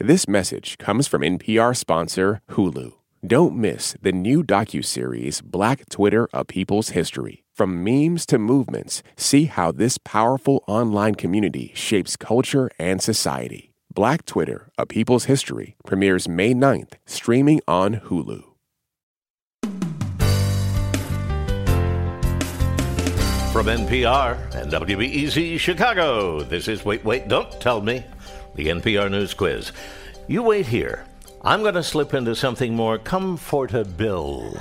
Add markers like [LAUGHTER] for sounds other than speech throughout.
This message comes from NPR sponsor Hulu. Don't miss the new docuseries Black Twitter: A People's History. From memes to movements, see how this powerful online community shapes culture and society. Black Twitter: A People's History premieres May 9th, streaming on Hulu. From NPR and WBEZ Chicago, this is Wait, Wait, Don't Tell Me, the NPR News Quiz. You wait here. I'm going to slip into something more comfortable. [LAUGHS]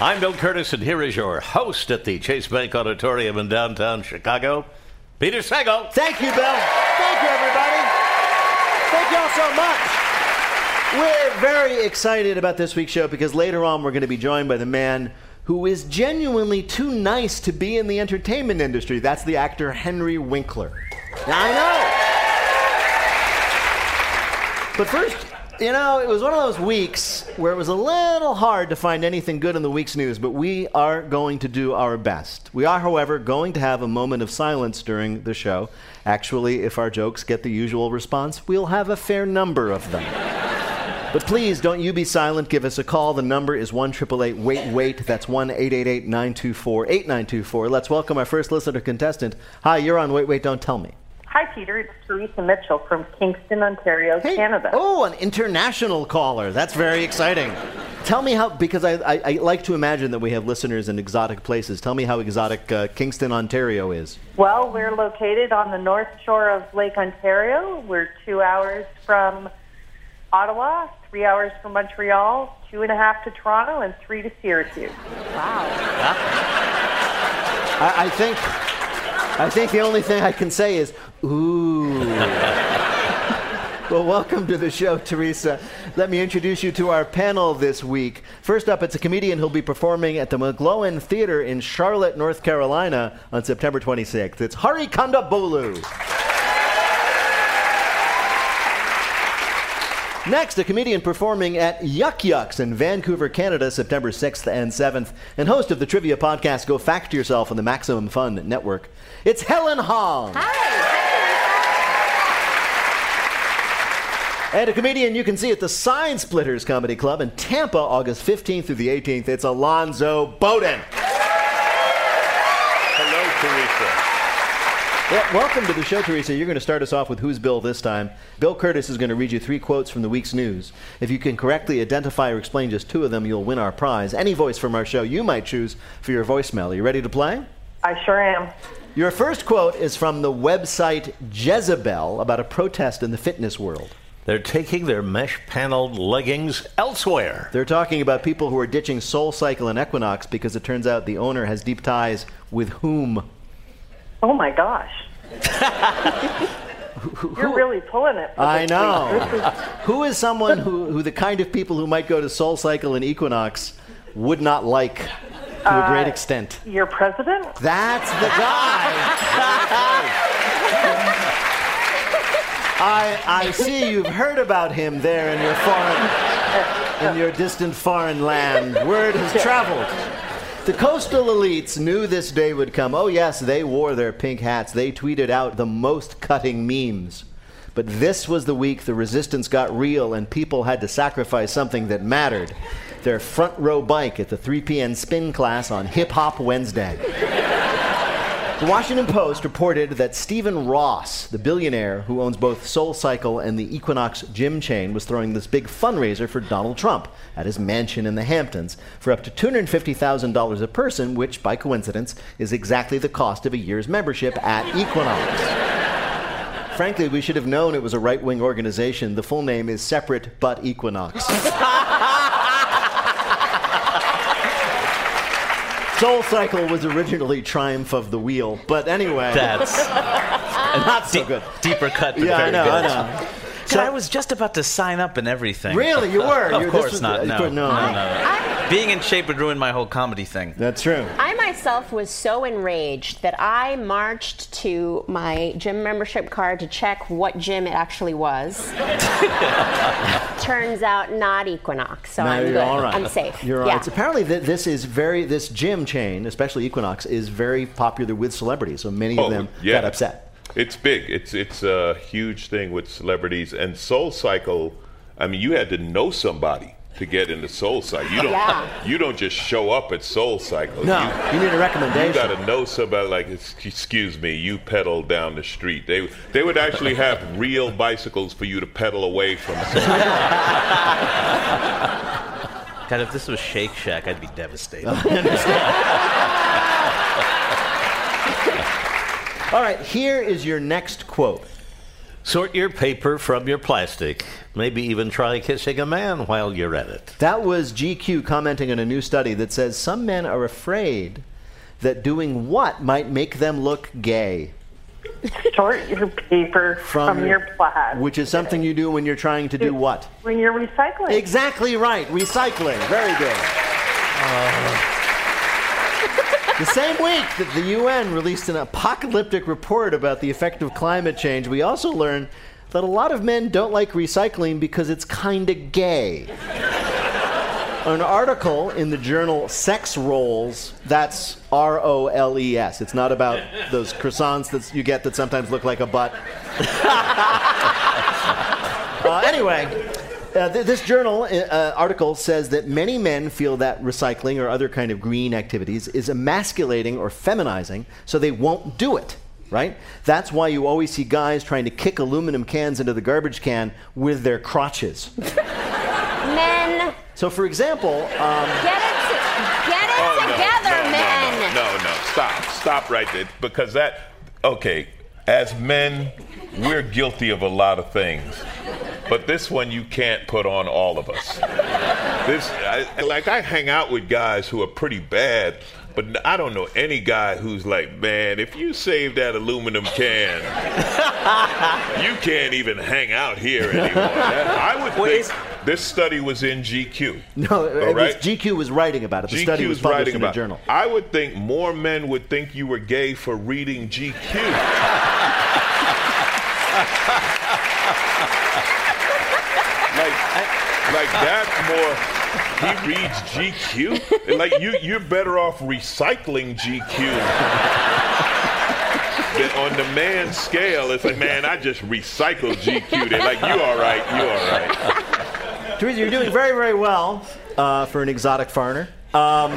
I'm Bill Kurtis, and here is your host at the Chase Bank Auditorium in downtown Chicago, Peter Sagal. Thank you, Bill. Thank you, everybody. Thank you all so much. We're very excited about this week's show because later on we're going to be joined by the man who is genuinely too nice to be in the entertainment industry. That's the actor Henry Winkler. I know. But first, you know, it was one of those weeks where it was a little hard to find anything good in the week's news, but we are going to do our best. We are, however, going to have a moment of silence during the show. Actually, if our jokes get the usual response, we'll have a fair number of them. But please don't you be silent. Give us a call. The number is 1 888 Wait Wait. That's 1 888 924 8924. Let's welcome our first listener contestant. Hi, you're on Wait Wait Don't Tell Me. Hi, Peter. It's Teresa Mitchell from Kingston, Ontario, Hey. Canada. Oh, an international caller. That's very exciting. Tell me how, because I, I, I like to imagine that we have listeners in exotic places. Tell me how exotic uh, Kingston, Ontario is. Well, we're located on the north shore of Lake Ontario. We're two hours from Ottawa, three hours from Montreal, two and a half to Toronto, and three to Syracuse. I, I think, I think the only thing I can say is, ooh. [LAUGHS] well, welcome to the show, Teresa. Let me introduce you to our panel this week. First up, it's a comedian who'll be performing at the McGlohon Theater in Charlotte, North Carolina on September 26th. It's Hari Kondabolu. Next, a comedian performing at Yuk Yuk's in Vancouver, Canada, September 6th and 7th, and host of the trivia podcast Go Fact Yourself on the Maximum Fun Network. It's Helen Hong. Hi. And a comedian you can see at the Side Splitters Comedy Club in Tampa, August 15th through the 18th. It's Alonzo Bodden. Hello, Teresa. Yeah, welcome to the show, Teresa. You're going to start us off with Who's Bill this time. Bill Kurtis is going to read you three quotes from the week's news. If you can correctly identify or explain just two of them, you'll win our prize. Any voice from our show you might choose for your voicemail. Are you ready to play? I sure am. Your first quote is from the website Jezebel about a protest in the fitness world. They're taking their mesh paneled leggings elsewhere. They're talking about people who are ditching Soul Cycle and Equinox because it turns out the owner has deep ties with whom? Oh my gosh. [LAUGHS] You're really pulling it. I know. is- [LAUGHS] who is someone who, who the kind of people who might go to Soul Cycle and Equinox would not like to a great uh, extent? your president? That's the guy. I, I see you've heard about him there in your foreign, in your distant foreign land. Word has traveled. The coastal elites knew this day would come. Oh, yes, they wore their pink hats. They tweeted out the most cutting memes. But this was the week the resistance got real and people had to sacrifice something that mattered their front row bike at the 3 p.m. spin class on Hip Hop Wednesday. The Washington Post reported that Stephen Ross, the billionaire who owns both Soul Cycle and the Equinox gym chain, was throwing this big fundraiser for Donald Trump at his mansion in the Hamptons for up to $250,000 a person, which, by coincidence, is exactly the cost of a year's membership at Equinox. Frankly, we should have known it was a right wing organization. The full name is Separate But Equinox. [LAUGHS] Soul Cycle was originally Triumph of the Wheel, but anyway. That's [LAUGHS] not so good. deeper cut. But Yeah, very I know, good. I know. God, I was just about to sign up and everything. Really, you were? [LAUGHS] of You- this course was- not. of No. no, no, no. no, no. Being in shape would ruin my whole comedy thing. That's true. I myself myself was so enraged that I marched to my gym membership card to check what gym it actually was. [LAUGHS] Turns out not Equinox, so No, I'm you're good. all right. I'm safe. You're all yeah. right. So apparently, th- this is very this gym chain, especially Equinox, is very popular with celebrities. So many of Oh, them yeah. got upset. It's big. It's it's a huge thing with celebrities and Soul Cycle. I mean, you had to know somebody to get into Soul Cycle. You don't Yeah. you don't just show up at Soul Cycle. No, you, you need a recommendation. you got to know somebody. Like, excuse me, you pedal down the street. They they would actually have real bicycles for you to pedal away from. Soul [LAUGHS] God, if this was Shake Shack, I'd be devastated. [LAUGHS] [LAUGHS] All right, here is your next quote. Sort your paper from your plastic. Maybe even try kissing a man while you're at it. That was GQ commenting on a new study that says some men are afraid that doing what might make them look gay. Sort your paper from, your plaid. Which is something you do when you're trying to do what? when you're recycling. Exactly right. Recycling. Very good. Uh, the same week that the UN released an apocalyptic report about the effect of climate change, we also learned that a lot of men don't like recycling because it's kinda gay. An article in the journal Sex Roles, that's R O L E S. It's not about those croissants that you get that sometimes look like a butt. [LAUGHS] Uh, anyway, uh, th- this journal uh, article says that many men feel that recycling or other kind of green activities is emasculating or feminizing, so they won't do it. Right? That's why you always see guys trying to kick aluminum cans into the garbage can with their crotches. [LAUGHS] Men, So, for example, um, get it, to- get it Oh, together, no, men. No, no, no, no. Stop. Stop right there. Because that, okay, as men, we're guilty of a lot of things. But this one you can't put on all of us. This, I, like, I hang out with guys who are pretty bad, but I don't know any guy who's like, man, if you save that aluminum can, [LAUGHS] you can't even hang out here anymore. That- [LAUGHS] I would Wait, think this study was in GQ. no, it All was? GQ was writing about it. The GQ study was published writing in about. a journal. I would think more men would think you were gay for reading GQ. [LAUGHS] like, like that's more. He reads GQ. And like you, you're better off recycling GQ. than on the man scale, it's like, man, I just recycled GQ. They're like, you all right, you all right. Teresa, you're doing very, very well uh, for an exotic foreigner. Um,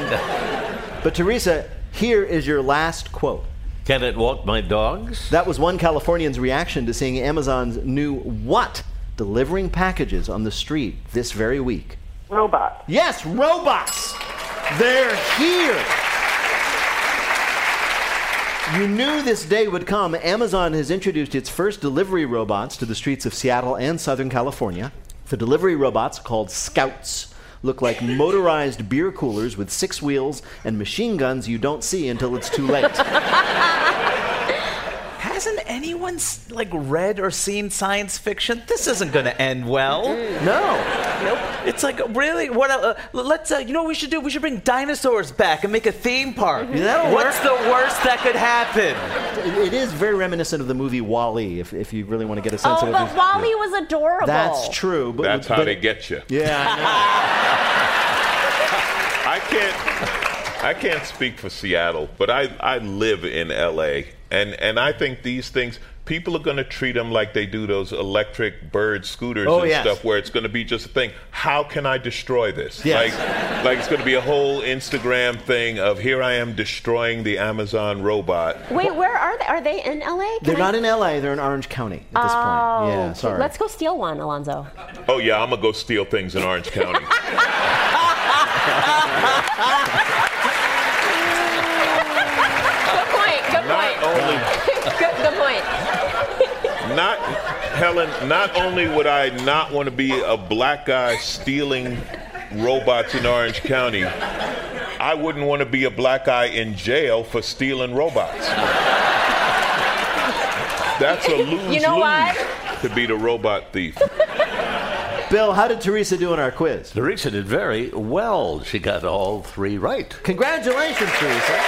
but Teresa, here is your last quote. Can it walk my dogs? That was one Californian's reaction to seeing Amazon's new what delivering packages on the street this very week. Robot. Yes, robots. They're here. You knew this day would come. Amazon has introduced its first delivery robots to the streets of Seattle and Southern California. The delivery robots, called Scouts, look like motorized beer coolers with six wheels and machine guns you don't see until it's too late. [LAUGHS] Hasn't anyone like read or seen science fiction? This isn't going to end well. No. It's like really what? Uh, let's. Uh, you know what we should do? We should bring dinosaurs back and make a theme park. That'll What's the worst that could happen? It- it is very reminiscent of the movie WALL-E, if, if you really want to get a sense Oh, of Oh, but it. WALL-E was adorable. That's true. But, That's how but- they get you. Yeah, I [LAUGHS] I can't I can't speak for Seattle, but I, I live in LA and and I think these things people are going to treat them like they do those electric bird scooters Oh, and yes. stuff where it's going to be just a thing. How can I destroy this? Yes. Like like it's going to be a whole Instagram thing of here I am destroying the Amazon robot. Wait, where are they? Are they in LA? Can They're I- not in LA, they're in Orange County at this Oh, point. Yeah, sorry. Let's go steal one, Alonzo. Oh yeah, I'm going to go steal things in Orange County. [LAUGHS] Good point. Good Not point. only good, good point. Not Helen, not only would I not want to be a black guy stealing robots in Orange County, I wouldn't want to be a black guy in jail for stealing robots. That's a lose You know lose what? to be the robot thief. Bill, how did Teresa do in our quiz? Teresa did very well. She got all three right. Congratulations, Teresa.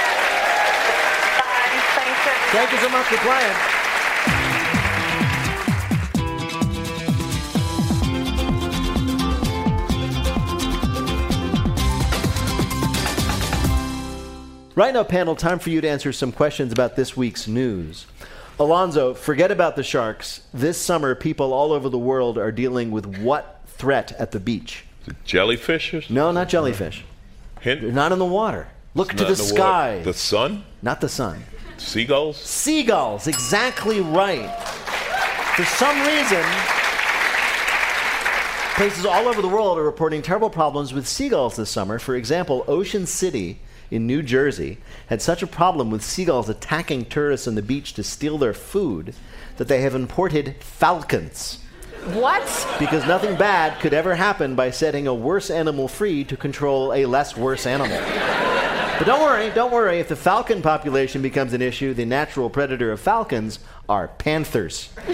Thank you so much for playing. Right now, panel, time for you to answer some questions about this week's news. Alonzo, forget about the sharks. This summer, people all over the world are dealing with what threat at the beach? Jellyfishes? No, not jellyfish. They're not in the water. Look to Not the in water. sky. The sun? not the sun. Seagulls? Seagulls, exactly right. For some reason, places all over the world are reporting terrible problems with seagulls this summer. For example, Ocean City in New Jersey had such a problem with seagulls attacking tourists on the beach to steal their food that they have imported falcons. What? Because nothing bad could ever happen by setting a worse animal free to control a less worse animal. But don't worry, don't worry. If the falcon population becomes an issue, the natural predator of falcons are panthers. [LAUGHS]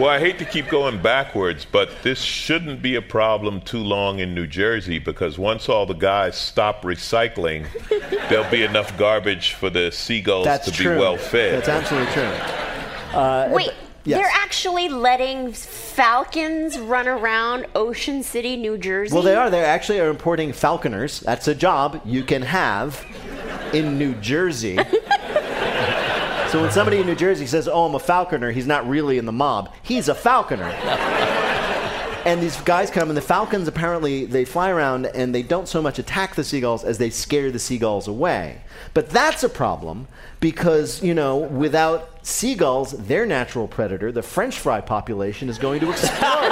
Well, I hate to keep going backwards, but this shouldn't be a problem too long in New Jersey because once all the guys stop recycling, there'll be enough garbage for the seagulls That's to true. be well fed. That's absolutely true. Uh, Wait, yes. they're actually letting falcons run around Ocean City, New Jersey? Well, they are. They actually are importing falconers. That's a job you can have in New Jersey. [LAUGHS] so when somebody in New Jersey says, "Oh, I'm a falconer," he's not really in the mob. He's a falconer. and these guys come, and the falcons apparently they fly around and they don't so much attack the seagulls as they scare the seagulls away. But that's a problem because you know without seagulls, their natural predator, the French fry population, is going to explode.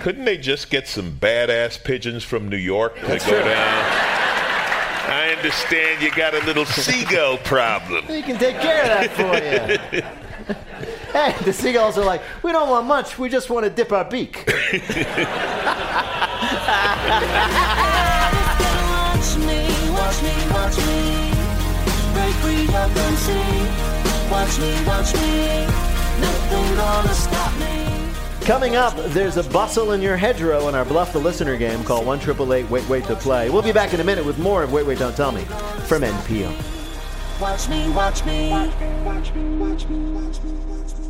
Couldn't they just get some badass pigeons from New York to That's go true. down? I understand you got a little seagull problem. We can take care of that for you. [LAUGHS] hey, the seagulls are like, we don't want much, we just want to dip our beak. [LAUGHS] Watch me, watch me, watch me. Break free of them sea. Watch me, watch me. Nothing gonna stop me. Coming up, there's a bustle in your hedgerow in our Bluff the Listener game Call 1 Wait Wait to Play. We'll be back in a minute with more of Wait Wait Don't Tell Me from NPR. Watch me, watch me. Watch me, watch me, watch me, watch me, watch me.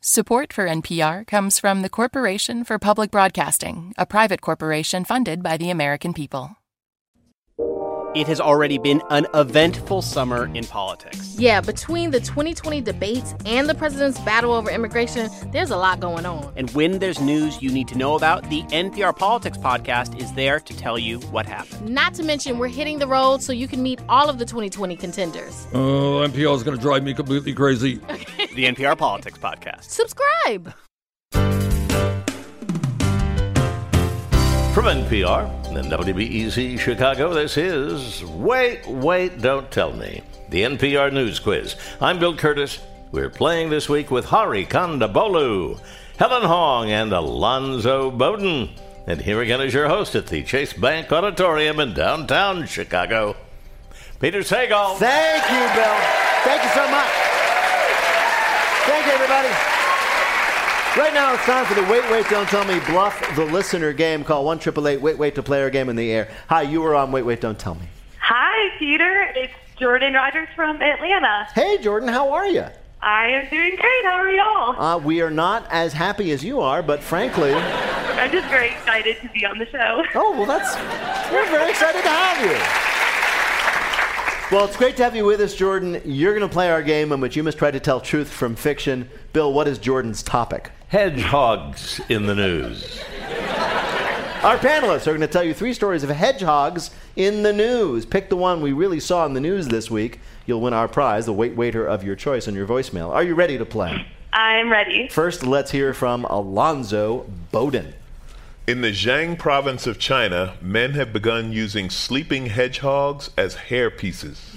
Support for NPR comes from the Corporation for Public Broadcasting, a private corporation funded by the American people. It has already been an eventful summer in politics. Yeah, between the 2020 debates and the president's battle over immigration, there's a lot going on. And when there's news you need to know about, the NPR Politics podcast is there to tell you what happened. Not to mention, we're hitting the road so you can meet all of the 2020 contenders. Oh, NPR is going to drive me completely crazy. [LAUGHS] The NPR Politics podcast. Subscribe! From NPR and WBEZ Chicago, this is Wait, Wait, Don't Tell Me, the NPR News Quiz. I'm Bill Kurtis. We're playing this week with Hari Kondabolu, Helen Hong, and Alonzo Bodden. And here again is your host at the Chase Bank Auditorium in downtown Chicago, Peter Sagal. Thank you, Bill. Thank you so much. Thank you, everybody. Right now, it's time for the Wait, Wait, Don't Tell Me Bluff the Listener game Call 1 888 Wait, Wait to Play our game in the air. Hi, you are on Wait, Wait, Don't Tell Me. Hi, Peter. It's Jordan Rogers from Atlanta. Hey, Jordan, how are you? I am doing great. How are y'all? Uh, we are not as happy as you are, but frankly, [LAUGHS] I'm just very excited to be on the show. oh, well, that's, we're very excited to have you. Well, it's great to have you with us, Jordan. You're going to play our game in which you must try to tell truth from fiction. Bill, what is Jordan's topic? Hedgehogs in the news. Our panelists are going to tell you three stories of hedgehogs in the news. Pick the one we really saw in the news this week. You'll win our prize, the wait waiter of your choice on your voicemail. Are you ready to play? I'm ready. First, let's hear from Alonzo Bodden. In the Jiang province of China, men have begun using sleeping hedgehogs as hair pieces.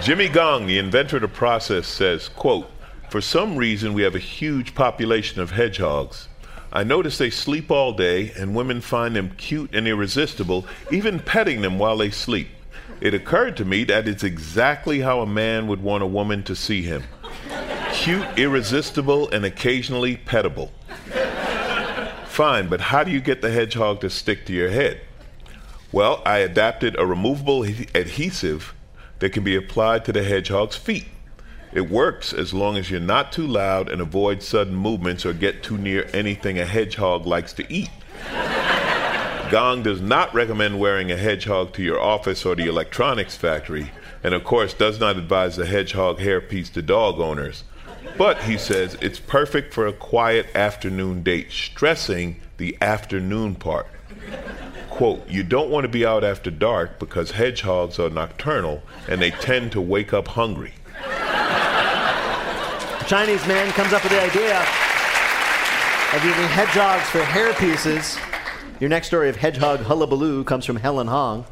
Jimmy Gong, the inventor of the process, says, quote, For some reason we have a huge population of hedgehogs. I notice they sleep all day and women find them cute and irresistible, even petting them while they sleep. It occurred to me that it's exactly how a man would want a woman to see him. Cute, irresistible, and occasionally pettable. Fine, but how do you get the hedgehog to stick to your head? Well, I adapted a removable adhesive that can be applied to the hedgehog's feet. It works as long as you're not too loud and avoid sudden movements or get too near anything a hedgehog likes to eat. Gong does not recommend wearing a hedgehog to your office or the electronics factory, and of course does not advise the hedgehog hairpiece to dog owners. But he says it's perfect for a quiet afternoon date, stressing the afternoon part. Quote, you don't want to be out after dark because hedgehogs are nocturnal and they tend to wake up hungry. A Chinese man comes up with the idea of using hedgehogs for hair pieces. Your next story of hedgehog hullabaloo comes from Helen Hong.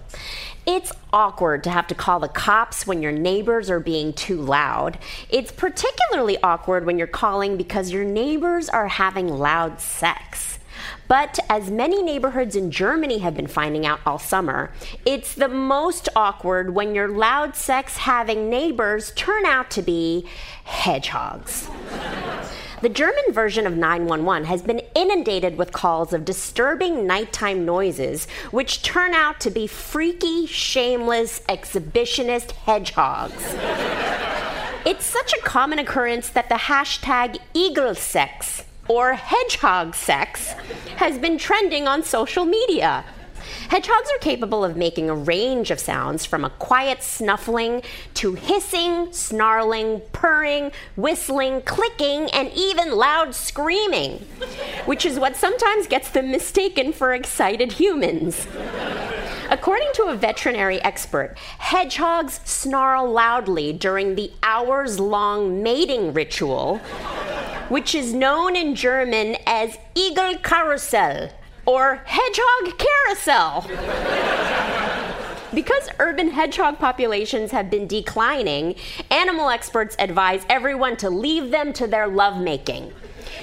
It's awkward to have to call the cops when your neighbors are being too loud. It's particularly awkward when you're calling because your neighbors are having loud sex. But as many neighborhoods in Germany have been finding out all summer, it's the most awkward when your loud sex having neighbors turn out to be hedgehogs. The German version of 911 has been inundated with calls of disturbing nighttime noises, which turn out to be freaky, shameless, exhibitionist hedgehogs. It's such a common occurrence that the hashtag Igelsex or hedgehog sex has been trending on social media. Hedgehogs are capable of making a range of sounds from a quiet snuffling to hissing, snarling, purring, whistling, clicking, and even loud screaming, which is what sometimes gets them mistaken for excited humans. According to a veterinary expert, hedgehogs snarl loudly during the hours long mating ritual, which is known in German as Igelkarussell or hedgehog carousel. Because urban hedgehog populations have been declining, animal experts advise everyone to leave them to their lovemaking.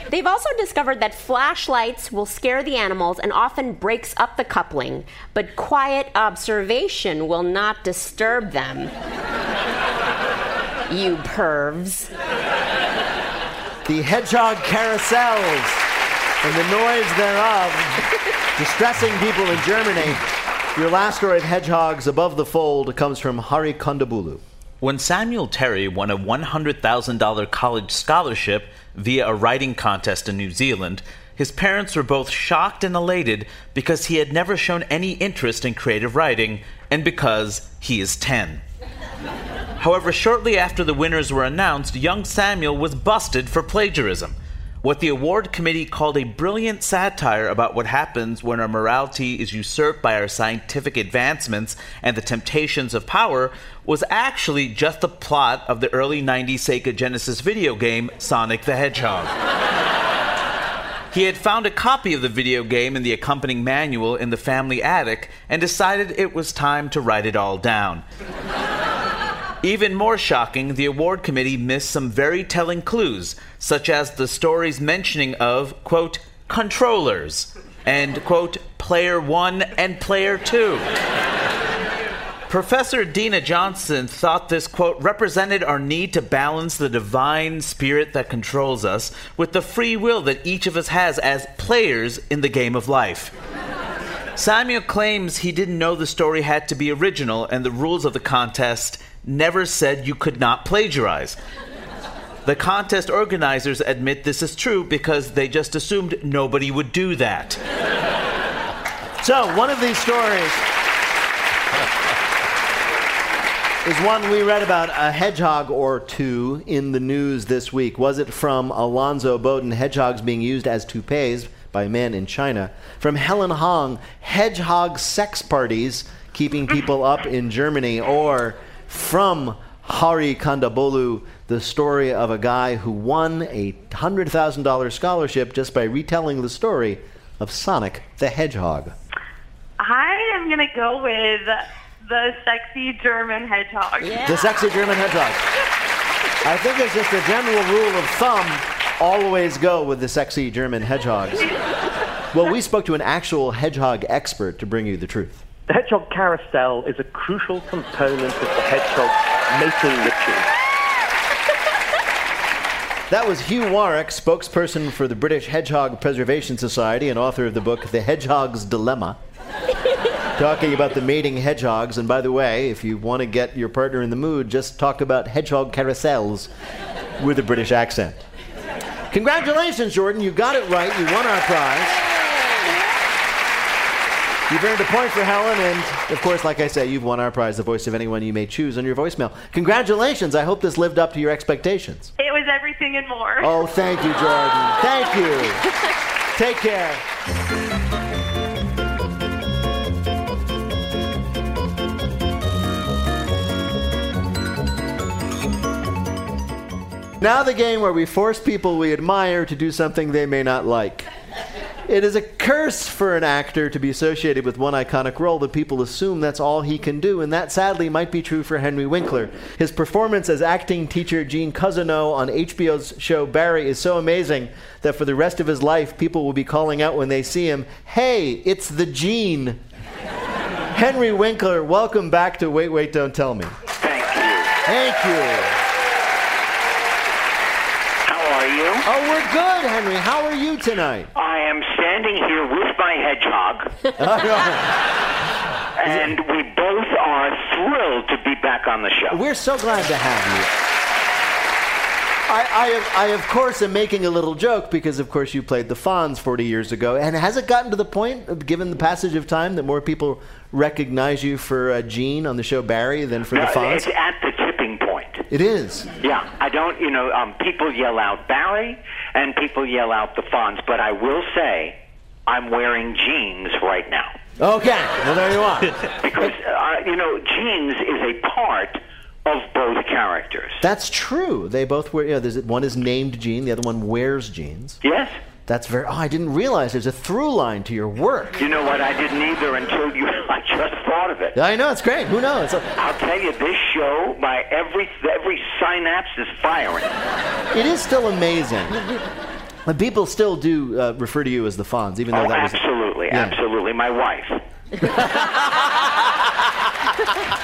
They've also discovered that flashlights will scare the animals and often breaks up the coupling, but quiet observation will not disturb them. you pervs. The hedgehog carousels and the noise thereof distressing people in Germany. Your last story of hedgehogs above the fold comes from Hari Kondabolu. When Samuel Terry won a $100,000 college scholarship via a writing contest in New Zealand, his parents were both shocked and elated because he had never shown any interest in creative writing and because he is 10. However, shortly after the winners were announced, young Samuel was busted for plagiarism. What the award committee called a brilliant satire about what happens when our morality is usurped by our scientific advancements and the temptations of power was actually just the plot of the early 90s Sega Genesis video game Sonic the Hedgehog. He had found a copy of the video game and the accompanying manual in the family attic and decided it was time to write it all down. Even more shocking, the award committee missed some very telling clues, such as the story's mentioning of, quote, controllers, and, quote, player one and player two. Professor Dina Johnson thought this quote represented our need to balance the divine spirit that controls us with the free will that each of us has as players in the game of life. Samuel claims he didn't know the story had to be original and the rules of the contest never said you could not plagiarize. The contest organizers admit this is true because they just assumed nobody would do that. So, one of these stories is one we read about a hedgehog or two in the news this week. Was it from Alonzo Bodden, hedgehogs being used as toupees by men in China? From Helen Hong, hedgehog sex parties keeping people up in Germany? Or from Hari Kondabolu, the story of a guy who won a $100,000 scholarship just by retelling the story of Sonic the Hedgehog? I am gonna go with the sexy German hedgehog. The sexy German hedgehog. [LAUGHS] I think it's just a general rule of thumb always go with the sexy German hedgehogs. [LAUGHS] Well, we spoke to an actual hedgehog expert to bring you the truth. The hedgehog carousel is a crucial component of the hedgehog mating ritual. That was Hugh Warwick, spokesperson for the British Hedgehog Preservation Society and author of the book The Hedgehog's Dilemma. [LAUGHS] talking about the mating hedgehogs. And by the way, if you want to get your partner in the mood, just talk about hedgehog carousels with a British accent. Congratulations, Jordan. You got it right. You won our prize. You've earned a point for Helen, and of course, like I say, you've won our prize, the voice of anyone you may choose on your voicemail. Congratulations. I hope this lived up to your expectations. It was everything and more. Oh, thank you, Jordan. Thank you. [LAUGHS] Take care. Now, the game where we force people we admire to do something they may not like. It is a curse for an actor to be associated with one iconic role that people assume that's all he can do, and that sadly might be true for Henry Winkler. His performance as acting teacher Gene Cousineau on HBO's show Barry is so amazing that for the rest of his life, people will be calling out when they see him, Hey, it's the Gene! Henry Winkler, welcome back to Wait, Wait, Don't Tell Me. Thank you. Thank you. How are you? Oh, we're good, Henry. How are you tonight? I am standing here with my hedgehog, [LAUGHS] and we both are thrilled to be back on the show. We're so glad to have you. I, I, I, of course, am making a little joke because, of course, you played the Fonz 40 years ago. And has it gotten to the point, given the passage of time, that more people recognize you for uh, Gene on the show Barry than for the Fonz? It's at the tipping point. It is. Yeah, I don't, you know, um, people yell out Barry and people yell out the Fonz. but I will say I'm wearing jeans right now. Okay, well, there you are. [LAUGHS] because, uh, you know, jeans is a part of both characters. That's true. They both wear, you know, there's, one is named Gene, the other one wears jeans. Yes? That's very, oh, I didn't realize there's a through line to your work. You know what? I didn't either until you. [LAUGHS] I just thought of it. I know, it's great. Who knows? I'll tell you, this show, my every every synapse is firing. It is still amazing. But people still do uh, refer to you as the Fonz, even though Oh, that was. absolutely, Yeah. absolutely. My wife. [LAUGHS]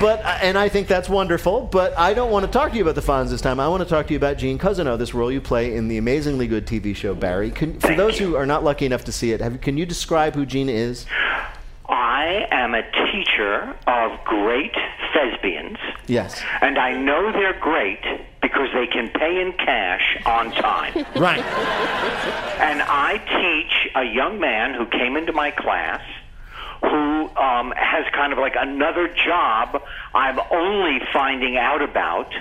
But uh, and I think that's wonderful. But I don't want to talk to you about the Fonz this time. I want to talk to you about Gene Cousineau, this role you play in the amazingly good TV show Barry. Can, for those who are not lucky enough to see it, have, can you describe who Gene is? I am a teacher of great thespians, Yes. and I know they're great because they can pay in cash on time. [LAUGHS] Right. And I teach a young man who came into my class who um, has kind of like another job I'm only finding out about,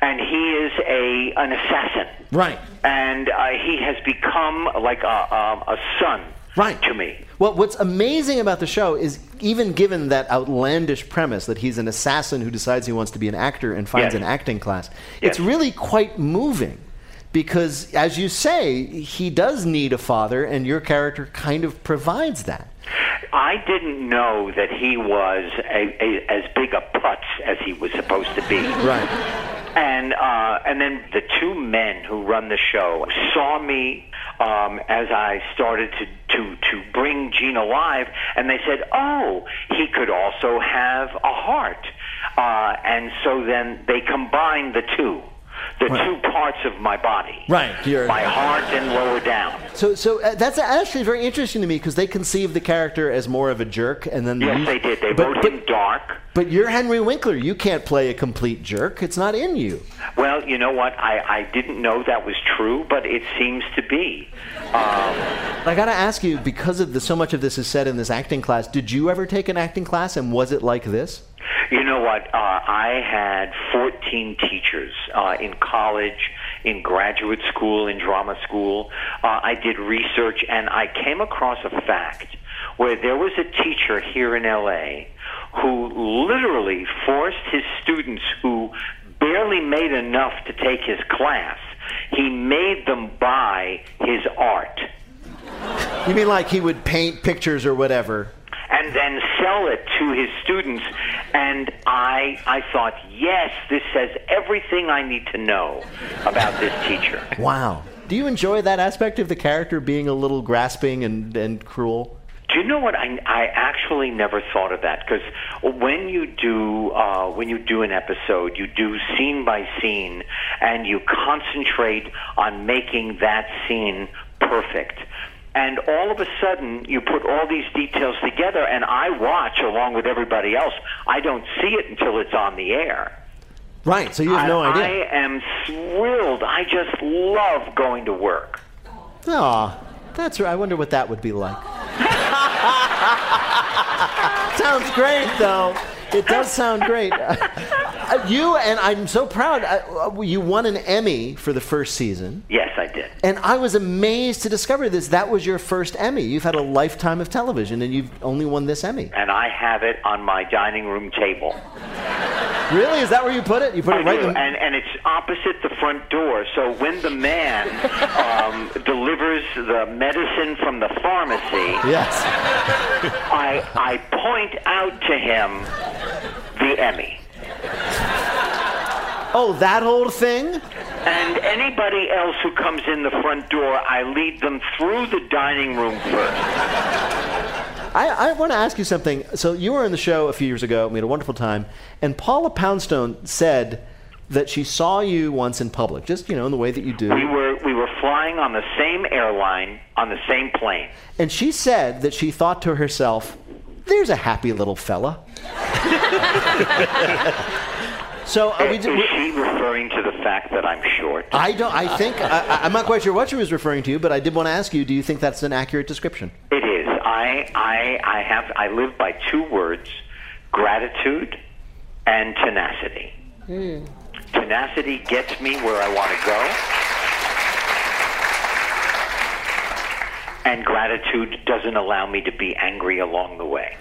and he is a an assassin. Right. And uh, he has become like a, a, a son Right. to me. Well, what's amazing about the show is even given that outlandish premise that he's an assassin who decides he wants to be an actor and finds Yes. an acting class, it's really quite moving because, as you say, he does need a father, and your character kind of provides that. I didn't know that he was a, a, as big a putz as he was supposed to be. Right. And uh, and then the two men who run the show saw me um, as I started to, to to bring Gene alive, and they said, "Oh, he could also have a heart." Uh, and so then they combined the two, the two parts of my body, Right. You're, my heart and lower down. So, so uh, that's actually very interesting to me because they conceived the character as more of a jerk, and then Yes, you- they did. They but, wrote but, him dark. but you're Henry Winkler. You can't play a complete jerk. It's not in you. Well, you know what? I, I didn't know that was true, but it seems to be. Um, I got to ask you because of the, so much of this is said in this acting class. Did you ever take an acting class, and was it like this? You know what? Uh, I had 14 teachers uh, in college, in graduate school, in drama school. Uh, I did research, and I came across a fact where there was a teacher here in LA who literally forced his students who barely made enough to take his class, he made them buy his art. You mean like he would paint pictures or whatever? And then sell it to his students. And I, I thought, yes, this says everything I need to know about this teacher. Wow. Do you enjoy that aspect of the character being a little grasping and, and cruel? Do you know what? I, I actually never thought of that because when you do uh, when you do an episode, you do scene by scene, and you concentrate on making that scene perfect. And all of a sudden, you put all these details together, and I watch along with everybody else. I don't see it until it's on the air. Right, so you have no I, idea. I am thrilled. I just love going to work. Aw, that's right. I wonder what that would be like. [LAUGHS] Sounds great, though. It does sound great. [LAUGHS] Uh, you and I'm so proud. Uh, you won an Emmy for the first season, Yes, I did. and I was amazed to discover this. That was your first Emmy. You've had a lifetime of television, and you've only won this Emmy. And I have it on my dining room table. Really? Is that where you put it? You put I it right do, in and, and it's opposite the front door. So when the man [LAUGHS] um, delivers the medicine from the pharmacy, Yes. I, I point out to him the Emmy. Oh, that whole thing? And anybody else who comes in the front door, I lead them through the dining room first. I, I want to ask you something. So you were in the show a few years ago. We had a wonderful time, and Paula Poundstone said that she saw you once in public, just you know, in the way that you do. We were we were flying on the same airline on the same plane. And she said that she thought to herself, "There's a happy little fella." so are we, Is she referring to the fact that I'm short? I don't. I think I, I- I'm not quite sure what she was referring to, but I did want to ask you: Do you think that's an accurate description? It is. I I I have I live by two words: gratitude and tenacity. Hmm. Tenacity gets me where I want to go. And gratitude doesn't allow me to be angry along the way.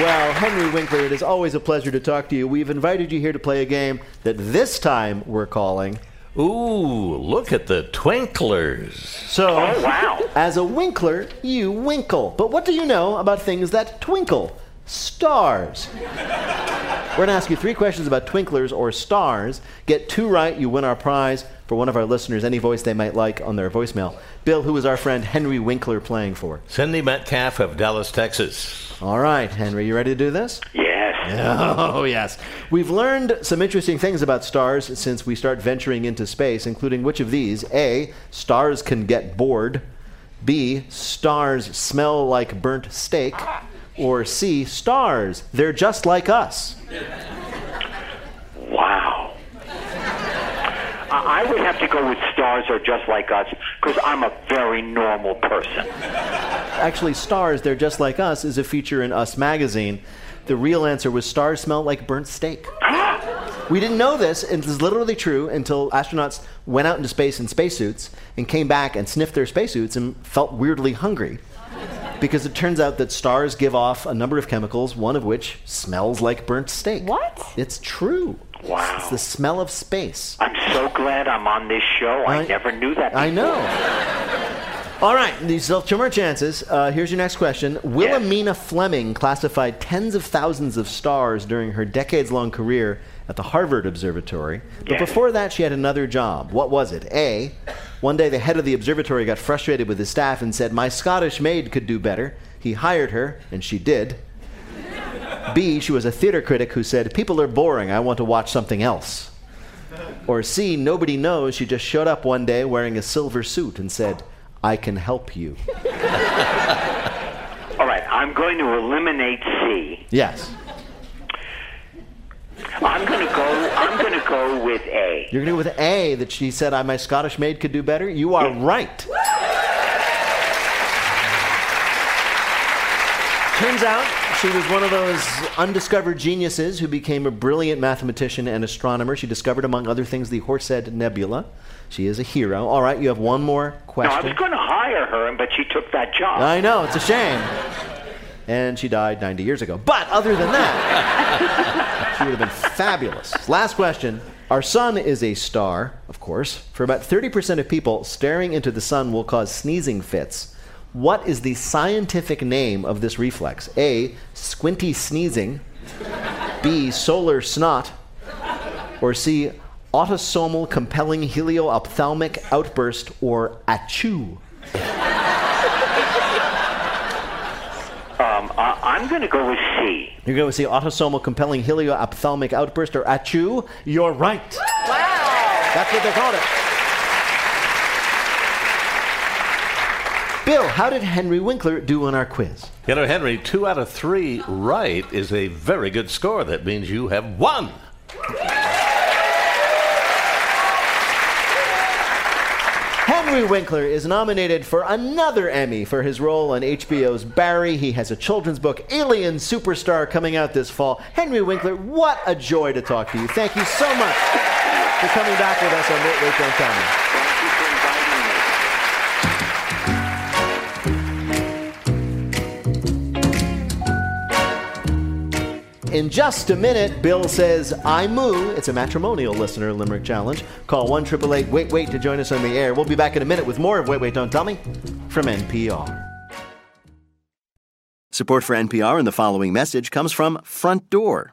Well, Henry Winkler, it is always a pleasure to talk to you. We've invited you here to play a game that this time we're calling. Ooh, look at the twinklers. So, Oh, wow. [LAUGHS] as a winkler, you winkle. But what do you know about things that twinkle? Stars. We're going to ask you three questions about twinklers or stars. Get two right, you win our prize for one of our listeners, any voice they might like on their voicemail. Bill, who is our friend Henry Winkler playing for? Cindy Metcalf of Dallas, Texas. All right, Henry, you ready to do this? Yes. [LAUGHS] Oh, yes. We've learned some interesting things about stars since we start venturing into space, including which of these A, stars can get bored, B, stars smell like burnt steak, or C, stars, they're just like us. Wow. I I would have to go with stars are just like us because I'm a very normal person. Actually, stars, they're just like us is a feature in Us magazine. The real answer was stars smell like burnt steak. [GASPS] We didn't know this, and this is literally true until astronauts went out into space in spacesuits and came back and sniffed their spacesuits and felt weirdly hungry. Because it turns out that stars give off a number of chemicals, one of which smells like burnt steak. What? It's true. Wow. It's the smell of space. I'm so glad I'm on this show. I, I- never knew that. before. I know. All right, these still have two more chances. Uh, here's your next question. Williamina Fleming classified tens of thousands of stars during her decades long career at the Harvard Observatory. But before that, she had another job. What was it? A. One day, the head of the observatory got frustrated with his staff and said, My Scottish maid could do better. He hired her, and she did. B. She was a theater critic who said, People are boring. I want to watch something else. Or C, nobody knows. She just showed up one day wearing a silver suit and said, I can help you. [LAUGHS] All right, I'm going to eliminate C. Yes. I'm going to go. I'm going to go with A. You're going to go with A, that she said, I, my Scottish maid could do better? You are right. Turns out she was one of those undiscovered geniuses who became a brilliant mathematician and astronomer. She discovered, among other things, the Horsehead Nebula. She is a hero. All right, you have one more question. No, I was going to hire her, but she took that job. I know, it's a shame. And she died 90 years ago. But other than that, [LAUGHS] she would have been fabulous. [LAUGHS] Last question. Our sun is a star, of course. For about 30% of people, staring into the sun will cause sneezing fits. What is the scientific name of this reflex? A. Squinty sneezing. B. Solar snot. Or C. Autosomal compelling helioophthalmic outburst or achoo. Um, I, I'm going to go with C. You're going to see autosomal compelling helioophthalmic outburst or achoo. You're right. Wow. That's what they called it. Bill, how did Henry Winkler do on our quiz? You know, Henry, two out of three right is a very good score. That means you have won. Henry Winkler is nominated for another Emmy for his role on HBO's Barry. He has a children's book, Alien Superstar, coming out this fall. Henry Winkler, what a joy to talk to you. Thank you so much for coming back with us on Wait, Wait, Don't. In just a minute, Bill says, I moo. It's a matrimonial listener limerick challenge. Call 1 888 Wait Wait to join us on the air. We'll be back in a minute with more of Wait Wait Don't Tell Me from NPR. Support for NPR and the following message comes from Front Door.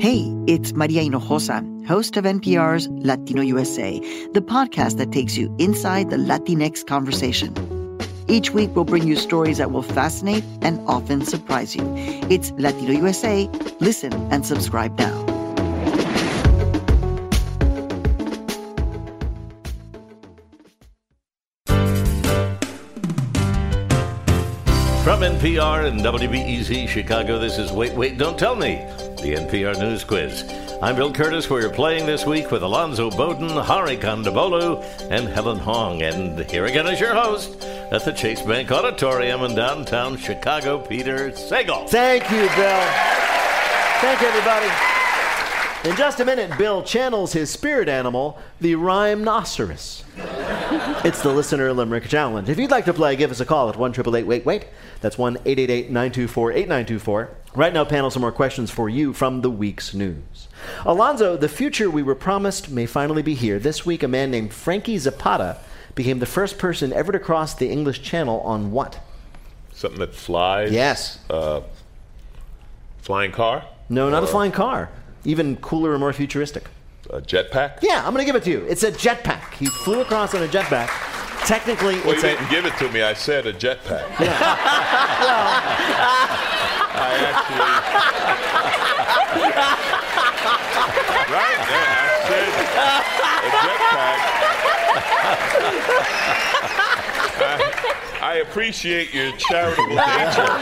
Hey, it's Maria Hinojosa, host of NPR's Latino USA, the podcast that takes you inside the Latinx conversation. Each week, we'll bring you stories that will fascinate and often surprise you. It's Latino USA. Listen and subscribe now. From NPR and WBEZ Chicago, this is Wait, Wait, Don't Tell Me, the NPR News Quiz. I'm Bill Kurtis. We're playing this week with Alonzo Bodden, Hari Kondabolu, and Helen Hong. And here again is your host at the Chase Bank Auditorium in downtown Chicago, Peter Sagal. Thank you, Bill. Thank you, everybody. In just a minute, Bill channels his spirit animal, the rhinoceros. it's the Listener Limerick Challenge. If you'd like to play, give us a call at 1 Wait Wait. That's 1 888 924 8924. Right now, panel, some more questions for you from the week's news. Alonzo, the future we were promised may finally be here. This week, a man named Frankie Zapata became the first person ever to cross the English Channel on what? Something that flies? Yes. Uh, flying car? No, not a flying car. Even cooler and more futuristic. A jetpack? Yeah, I'm going to give it to you. It's a jetpack. He flew across on a jetpack. Technically, Well, it's you didn't give it to me. I said a jetpack. [LAUGHS] [LAUGHS] I actually. right? Yeah, I said a jetpack. I, [LAUGHS] I appreciate your charitable nature,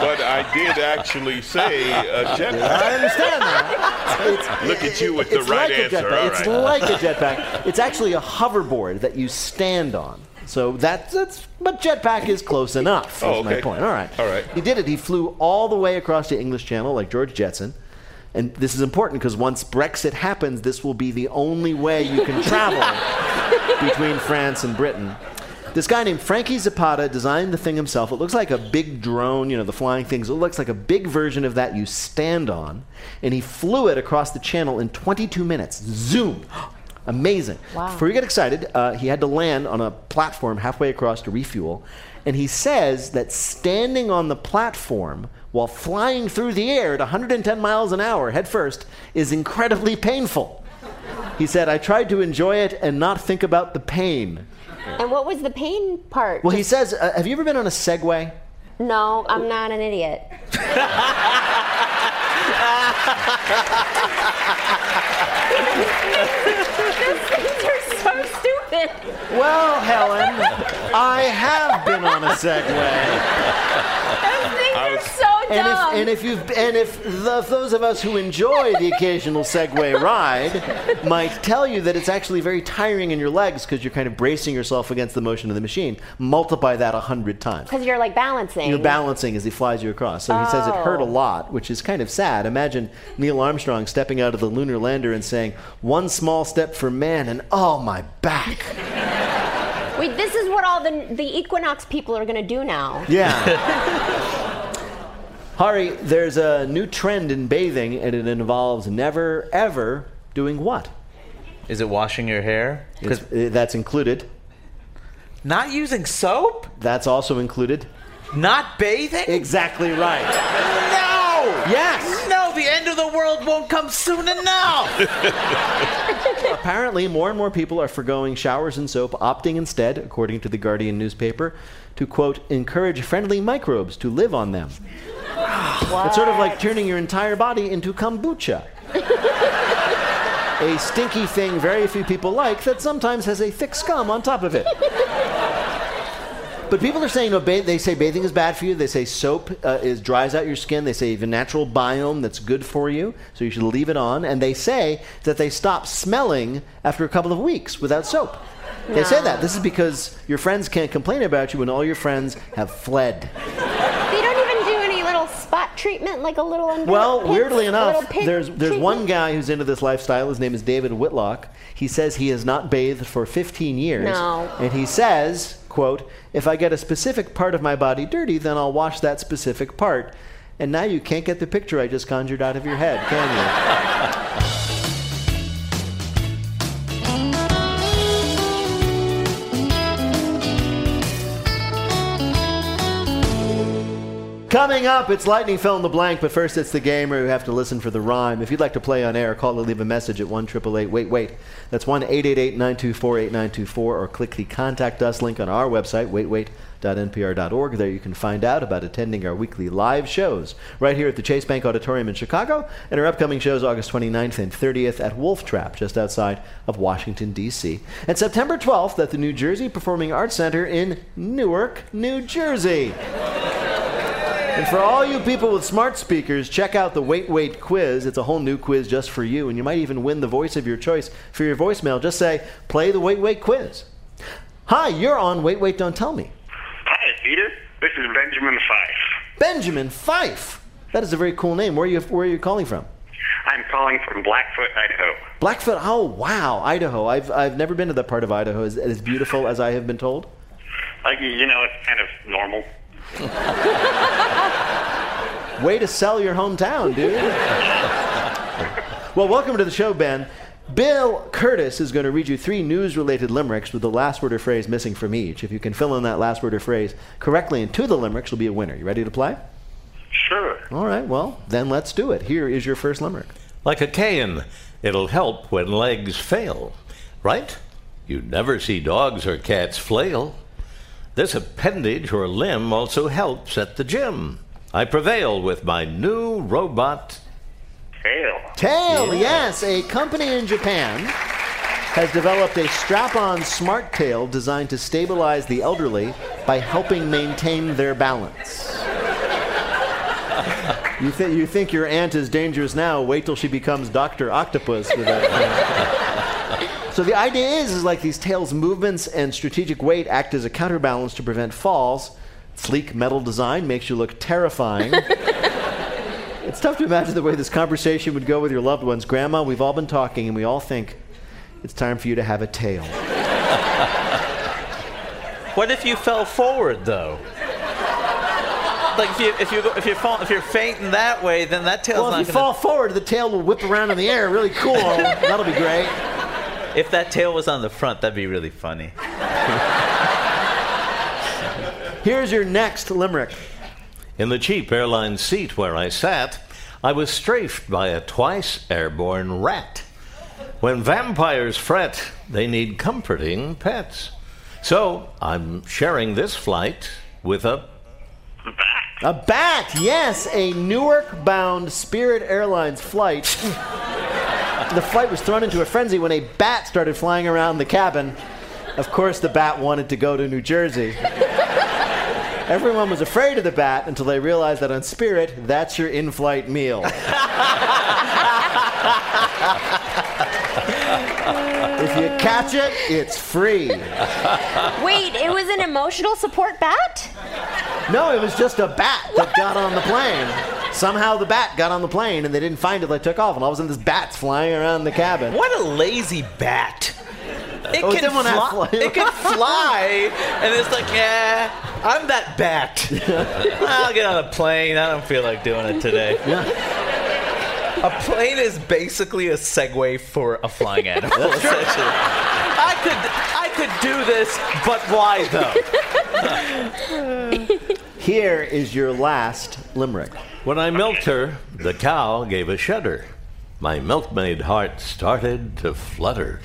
but I did actually say a jetpack. I understand that. It's- Look at you with the it's right like a answer. jetpack. All It's right. like a jetpack. It's actually a hoverboard that you stand on. So that's that's but jetpack is close enough. Oh, is my point. All right. All right. He did it. He flew all the way across the English Channel like George Jetson. And this is important because once Brexit happens, this will be the only way you can travel [LAUGHS] between France and Britain. This guy named Frankie Zapata designed the thing himself. It looks like a big drone, you know, the flying things. It looks like a big version of that you stand on. And he flew it across the channel in 22 minutes. Zoom. Amazing. Wow. Before you get excited, uh, he had to land on a platform halfway across to refuel. And he says that standing on the platform while flying through the air at 110 miles an hour head first is incredibly painful. He said, I tried to enjoy it and not think about the pain. And what was the pain part? Well, he says, uh, have you ever been on a Segway? No, I'm not an idiot. [LAUGHS] Well, Helen, I have been on a Segway. Those things are so And if, and if you've and if the, those of us who enjoy the occasional Segway ride might tell you that it's actually very tiring in your legs because you're kind of bracing yourself against the motion of the machine, multiply that a hundred times. Because you're like balancing. You're balancing as he flies you across. So he says it hurt a Oh. lot, which is kind of sad. Imagine Neil Armstrong stepping out of the lunar lander and saying, "One small step for man," and oh my back. Wait, this is what all the the Equinox people are gonna do now. Yeah. [LAUGHS] Hari, there's a new trend in bathing, and it involves never ever doing what? Is it washing your hair? It's- uh, that's included. Not using soap? That's also included. Not bathing? Exactly right. No! Yes! No, the end of the world won't come soon enough! [LAUGHS] Apparently, more and more people are foregoing showers and soap, opting instead, according to the Guardian newspaper, to quote, encourage friendly microbes to live on them. It's sort of like turning your entire body into kombucha. a stinky thing very few people like that sometimes has a thick scum on top of it. But people are saying no. Ba- they say bathing is bad for you. They say soap uh, is dries out your skin. They say you have a natural biome that's good for you, so you should leave it on. And they say that they stop smelling after a couple of weeks without soap. They say that. This is because your friends can't complain about you when all your friends have fled. They don't even do any little spot treatment, like a little under Well, weirdly enough, there's there's treatment. one guy who's into this lifestyle. His name is David Whitlock. He says he has not bathed for 15 years, No. and he says, "quote If I get a specific part of my body dirty, then I'll wash that specific part." And now you can't get the picture I just conjured out of your head, can you? Coming up, it's Lightning Fill in the Blank, but first it's the gamer who have to listen for the rhyme. If you'd like to play on air, call or leave a message at 1 Wait Wait. That's 1 888 924 8924, or click the Contact Us link on our website, waitwait.npr.org. There you can find out about attending our weekly live shows right here at the Chase Bank Auditorium in Chicago, and our upcoming shows August 29th and 30th at Wolf Trap, just outside of Washington, D.C., and September 12th at the New Jersey Performing Arts Center in Newark, New Jersey. And for all you people with smart speakers, check out the Wait Wait quiz. It's a whole new quiz just for you, and you might even win the voice of your choice for your voicemail. Just say, play the Wait Wait quiz. Hi, you're on Wait Wait Don't Tell Me. Hi, Peter. This is Benjamin Fife. Benjamin Fife. That is a very cool name. Where are you, where are you calling from? I'm calling from Blackfoot, Idaho. Blackfoot. Oh, wow. Idaho. I've, I've never been to that part of Idaho. Is it as beautiful as I have been told? Like, you know, it's kind of normal. [LAUGHS] Way to sell your hometown, dude. well, welcome to the show, Ben. Bill Kurtis is going to read you three news related limericks with the last word or phrase missing from each. If you can fill in that last word or phrase correctly into the limericks, you'll be a winner. You ready to play? Sure. All right, well, then let's do it. Here is your first limerick. Like a cane, it'll help when legs fail. Right? You never see dogs or cats flail. This appendage or limb also helps at the gym. I prevail with my new robot. Tail. Tail, Yeah. yes. A company in Japan has developed a strap on smart tail designed to stabilize the elderly by helping maintain their balance. You, th- you think your aunt is dangerous now? Wait till she becomes Doctor Octopus with that. So the idea is, is like these tails' movements and strategic weight act as a counterbalance to prevent falls. Sleek metal design makes you look terrifying. [LAUGHS] it's tough to imagine the way this conversation would go with your loved ones. Grandma, we've all been talking, and we all think it's time for you to have a tail. [LAUGHS] What if you fell forward though? Like if you if you go, if you fall if you're fainting that way, then that tail's Well, not if you gonna. fall forward, the tail will whip around in the air. Really cool. [LAUGHS] That'll be great. If that tail was on the front, that'd be really funny. [LAUGHS] Here's your next limerick. In the cheap airline seat where I sat, I was strafed by a twice airborne rat. When vampires fret, they need comforting pets. So I'm sharing this flight with a bat. A bat, yes, a Newark bound Spirit Airlines flight. [LAUGHS] the flight was thrown into a frenzy when a bat started flying around the cabin. Of course, the bat wanted to go to New Jersey. Everyone was afraid of the bat until they realized that on Spirit, that's your in flight meal. if you catch it, it's free. Wait, it was an emotional support bat? No, it was just a bat that got on the plane. Somehow the bat got on the plane and they didn't find it. They took off, and all of a sudden this bat's flying around the cabin. What a lazy bat. It Oh, can fly. It can fly, and it's like, yeah, I'm that bat. [LAUGHS] I'll get on a plane. I don't feel like doing it today. A plane is basically a Segway for a flying [LAUGHS] animal. I could, I could do this, but why though? [LAUGHS] Here is your last limerick. When I milked her, the cow gave a shudder. My milkmaid heart started to flutter.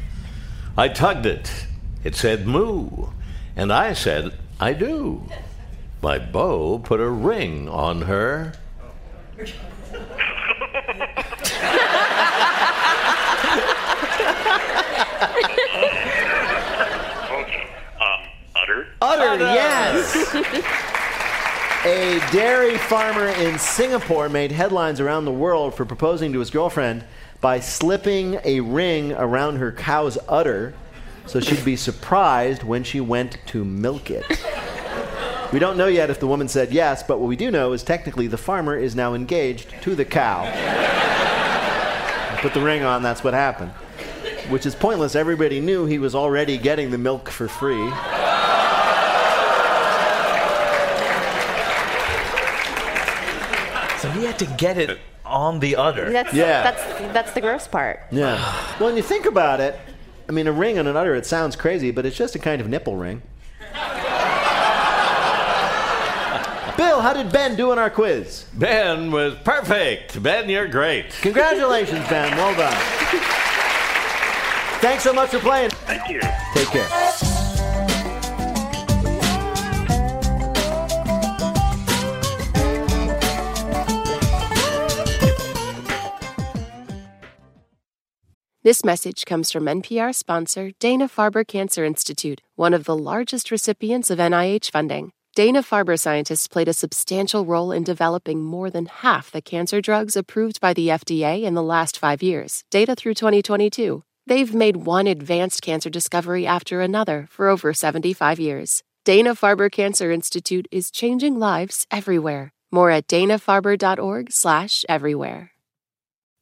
I tugged it. It said moo. And I said, I do. My beau put a ring on her. Okay. Um, udder. Udder, yes. [LAUGHS] A dairy farmer in Singapore made headlines around the world for proposing to his girlfriend by slipping a ring around her cow's udder so she'd be surprised when she went to milk it. We don't know yet if the woman said yes, but what we do know is technically the farmer is now engaged to the cow. Put the ring on, that's what happened. Which is pointless. Everybody knew he was already getting the milk for free. So had to get it on the udder. That's, Yeah. that's, that's the gross part. Yeah. well, when you think about it, I mean, a ring on an udder, it sounds crazy, but it's just a kind of nipple ring. [LAUGHS] Bill, how did Ben do in our quiz? Ben was perfect. Ben, you're great. Congratulations, Ben. Well done. [LAUGHS] Thanks so much for playing. Thank you. Take care. This message comes from NPR sponsor Dana Farber Cancer Institute, one of the largest recipients of NIH funding. Dana Farber scientists played a substantial role in developing more than half the cancer drugs approved by the FDA in the last five years, data through 2022. They've made one advanced cancer discovery after another for over 75 years. Dana Farber Cancer Institute is changing lives everywhere. More at danafarber.org/everywhere.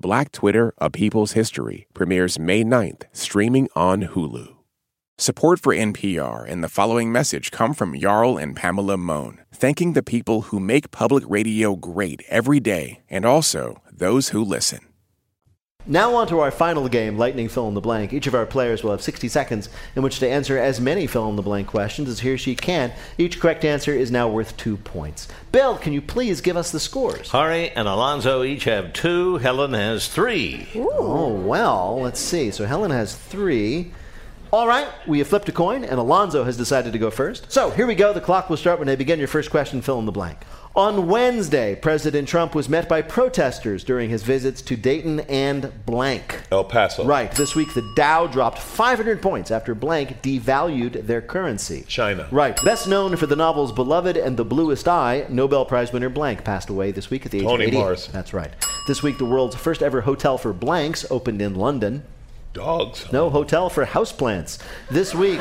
Black Twitter, A People's History premieres May 9th, streaming on Hulu. Support for NPR and the following message come from Jarl and Pamela Mohn, thanking the people who make public radio great every day and also those who listen. Now, on to our final game, Lightning Fill in the Blank. Each of our players will have 60 seconds in which to answer as many fill in the blank questions as he or she can. Each correct answer is now worth two points. Bill, can you please give us the scores? Hari and Alonzo each have two. Helen has three. Oh, well, let's see. So Helen has three. All right, we have flipped a coin, and Alonzo has decided to go first. So here we go. The clock will start when I begin your first question. Fill in the blank. On Wednesday, President Trump was met by protesters during his visits to Dayton and blank. El Paso. Right. This week, the Dow dropped 500 points after blank devalued their currency. China. Right. Best known for the novels Beloved and The Bluest Eye, Nobel Prize winner blank passed away this week at the age Toni of 88. Morrison. That's right. This week, the world's first ever hotel for blanks opened in London. Dogs. No hotel for houseplants. This week,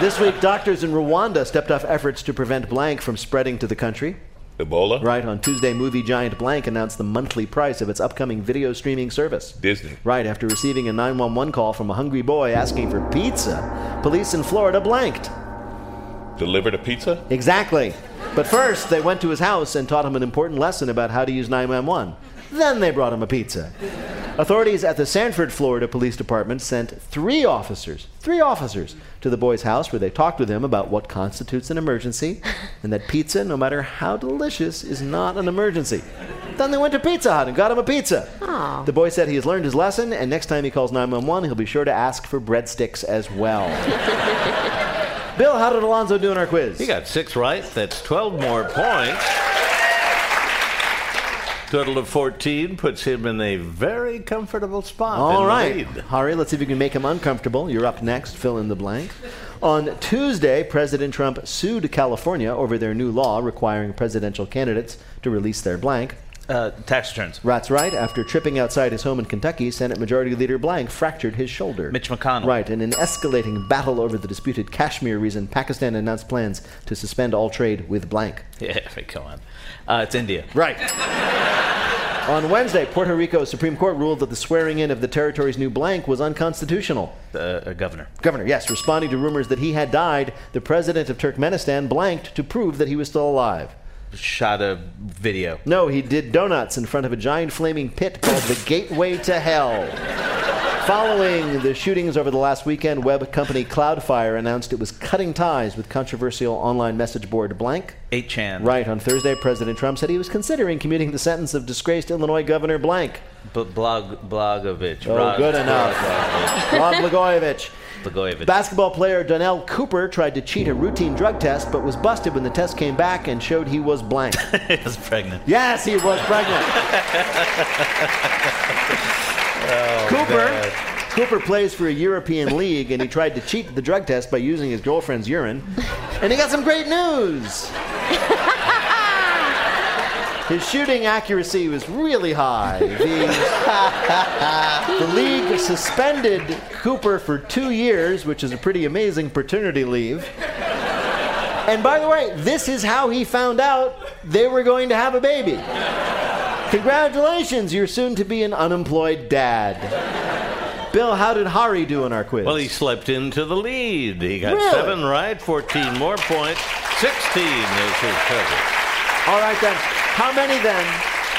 this week, doctors in Rwanda stepped off efforts to prevent blank from spreading to the country. Ebola. Right, on Tuesday, movie giant Blank announced the monthly price of its upcoming video streaming service. Disney. Right, after receiving a 911 call from a hungry boy asking for pizza, police in Florida blanked. Delivered a pizza? Exactly. But first, they went to his house and taught him an important lesson about how to use 911. Then they brought him a pizza. Authorities at the Sanford, Florida Police Department sent three officers, three officers, to the boy's house where they talked with him about what constitutes an emergency and that pizza, no matter how delicious, is not an emergency. Then they went to Pizza Hut and got him a pizza. Aw. The boy said he has learned his lesson, and next time he calls 911, he'll be sure to ask for breadsticks as well. [LAUGHS] Bill, how did Alonzo do in our quiz? He got six right. That's 12 more points. Total of 14 puts him in a very comfortable spot. All right, All the right. lead. Hari, let's see if you can make him uncomfortable. You're up next. Fill in the blank. On Tuesday, President Trump sued California over their new law requiring presidential candidates to release their blank. Uh, tax returns. That's right. After tripping outside his home in Kentucky, Senate Majority Leader Blank fractured his shoulder. Mitch McConnell. Right. In an escalating battle over the disputed Kashmir region, Pakistan announced plans to suspend all trade with Blank. Yeah, [LAUGHS] come on. Uh, it's India. Right. On Wednesday, Puerto Rico's Supreme Court ruled that the swearing in of the territory's new blank was unconstitutional. Uh, governor. Governor, yes, responding to rumors that he had died, the president of Turkmenistan blanked to prove that he was still alive. Shot a video. No, he did donuts in front of a giant flaming pit called the Gateway to Hell. Following the shootings over the last weekend, web company Cloudflare announced it was cutting ties with controversial online message board Blank. 8chan. Right, on Thursday, President Trump said he was considering commuting the sentence of disgraced Illinois Governor Blank. B- blog, Blogovich. Oh, Rod- good enough. Rod Blagojevich. Blagojevich. Basketball player Donnell Cooper tried to cheat a routine drug test, but was busted when the test came back and showed he was blank. [LAUGHS] he was pregnant. yes, he was pregnant. [LAUGHS] Oh, Cooper. Cooper plays for a European league, and he tried to cheat the drug test by using his girlfriend's urine. And he got some great news. His shooting accuracy was really high. The, [LAUGHS] the league suspended Cooper for two years, which is a pretty amazing paternity leave. And by the way, this is how he found out they were going to have a baby. Congratulations, you're soon to be an unemployed dad. Bill, how did Hari do in our quiz? Well, he slipped into the lead. He got Really? seven right, 14 more points. 16 is his total. All right then. How many then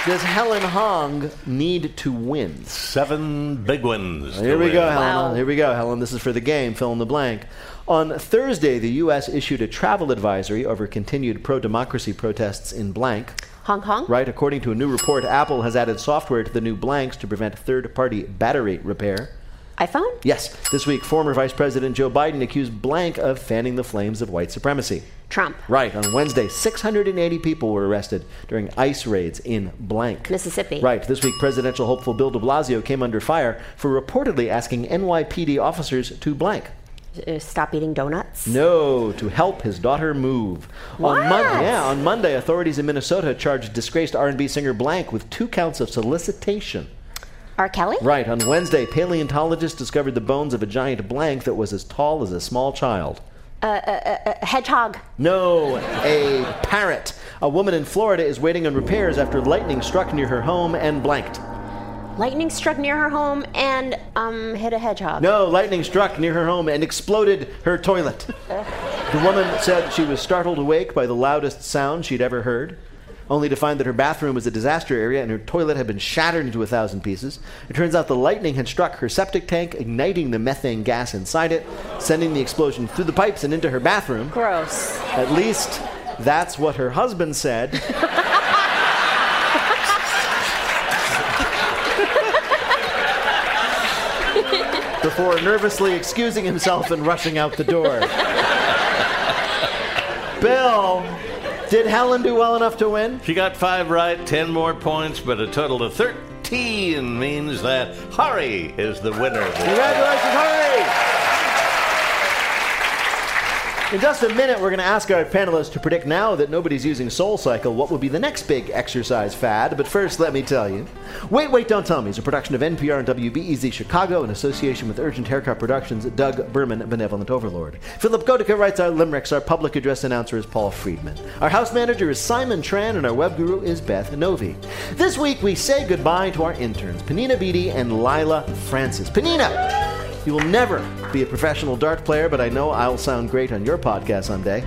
does Helen Hong need to win? Seven big wins. to Here we win. go, Helen. Here we go, Helen. This is for the game. Fill in the blank. On Thursday, the U.S. issued a travel advisory over continued pro-democracy protests in blank. Hong Kong? Right. According to a new report, Apple has added software to the new blanks to prevent third-party battery repair. iPhone? Yes. This week, former Vice President Joe Biden accused blank of fanning the flames of white supremacy. Trump. Right. On Wednesday, 680 people were arrested during ICE raids in blank. Mississippi. Right. This week, presidential hopeful Bill de Blasio came under fire for reportedly asking NYPD officers to blank. Uh, stop eating donuts? No, to help his daughter move. What? On Mon- yeah, on Monday, authorities in Minnesota charged disgraced R&B singer Blank with two counts of solicitation. R. Kelly? Right. On Wednesday, paleontologists discovered the bones of a giant blank that was as tall as a small child. Uh, uh, uh, uh, hedgehog. No, a parrot. A woman in Florida is waiting on repairs after lightning struck near her home and blanked. Lightning struck near her home and um hit a hedgehog. No, lightning struck near her home and exploded her toilet. [LAUGHS] The woman said she was startled awake by the loudest sound she'd ever heard, only to find that her bathroom was a disaster area and her toilet had been shattered into a thousand pieces. It turns out the lightning had struck her septic tank, igniting the methane gas inside it, sending the explosion through the pipes and into her bathroom. Gross. At least that's what her husband said. [LAUGHS] Before nervously excusing himself and rushing out the door. [LAUGHS] Bill, did Helen do well enough to win? She got five right, 10 more points, but a total of 13 means that Hari is the winner. Congratulations, Hari! In just a minute, we're going to ask our panelists to predict now that nobody's using Soul Cycle what will be the next big exercise fad. But first, let me tell you. Wait, Wait, Don't Tell Me is a production of NPR and WBEZ Chicago in association with Urgent Haircut Productions, Doug Berman, Benevolent Overlord. Philipp Goedicke writes our limericks. Our public address announcer is Paul Friedman. Our house manager is Simon Tran, and our web guru is Beth Novey. This week, we say goodbye to our interns, Panina Beatty and Lila Francis. Panina! You will never be a professional dart player, but I know I'll sound great on your podcast someday.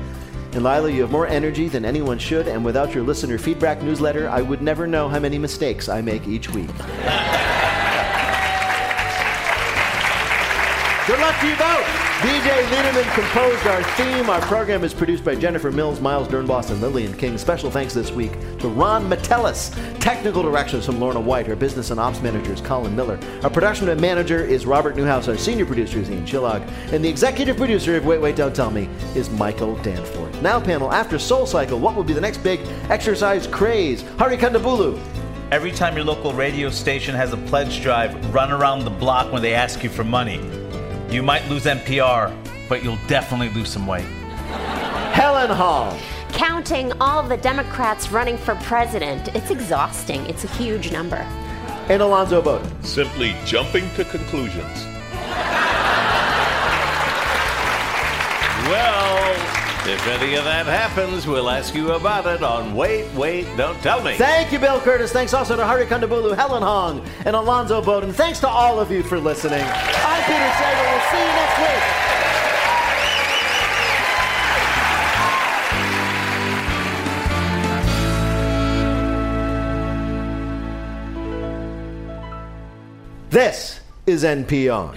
And Lila, you have more energy than anyone should, and without your listener feedback newsletter, I would never know how many mistakes I make each week. Good luck to you both! BJ Leiderman composed our theme. Our program is produced by Jennifer Mills, Miles Doornbos, and Lillian King. Special thanks this week to Ron Metellus. Technical directions from Lorna White. Our business and ops manager is Colin Miller. Our production manager is Robert Newhouse. Our senior producer is Ian Chillag. And the executive producer of Wait, Wait, Don't Tell Me is Michael Danforth. Now, panel, after Soul Cycle, what will be the next big exercise craze? Hari Kondabolu. Every time your local radio station has a pledge drive, run around the block when they ask you for money. You might lose NPR, but you'll definitely lose some weight. Helen Hall. Counting all the Democrats running for president, it's exhausting. It's a huge number. And Alonzo Bodden. Simply jumping to conclusions. Well, if any of that happens, we'll ask you about it on Wait, Wait, Don't Tell Me. Thank you, Bill Kurtis. Thanks also to Hari Kondabolu, Helen Hong, and Alonzo Bodden. Thanks to all of you for listening. I'm Peter Sagal. We'll see you next week. This is NPR.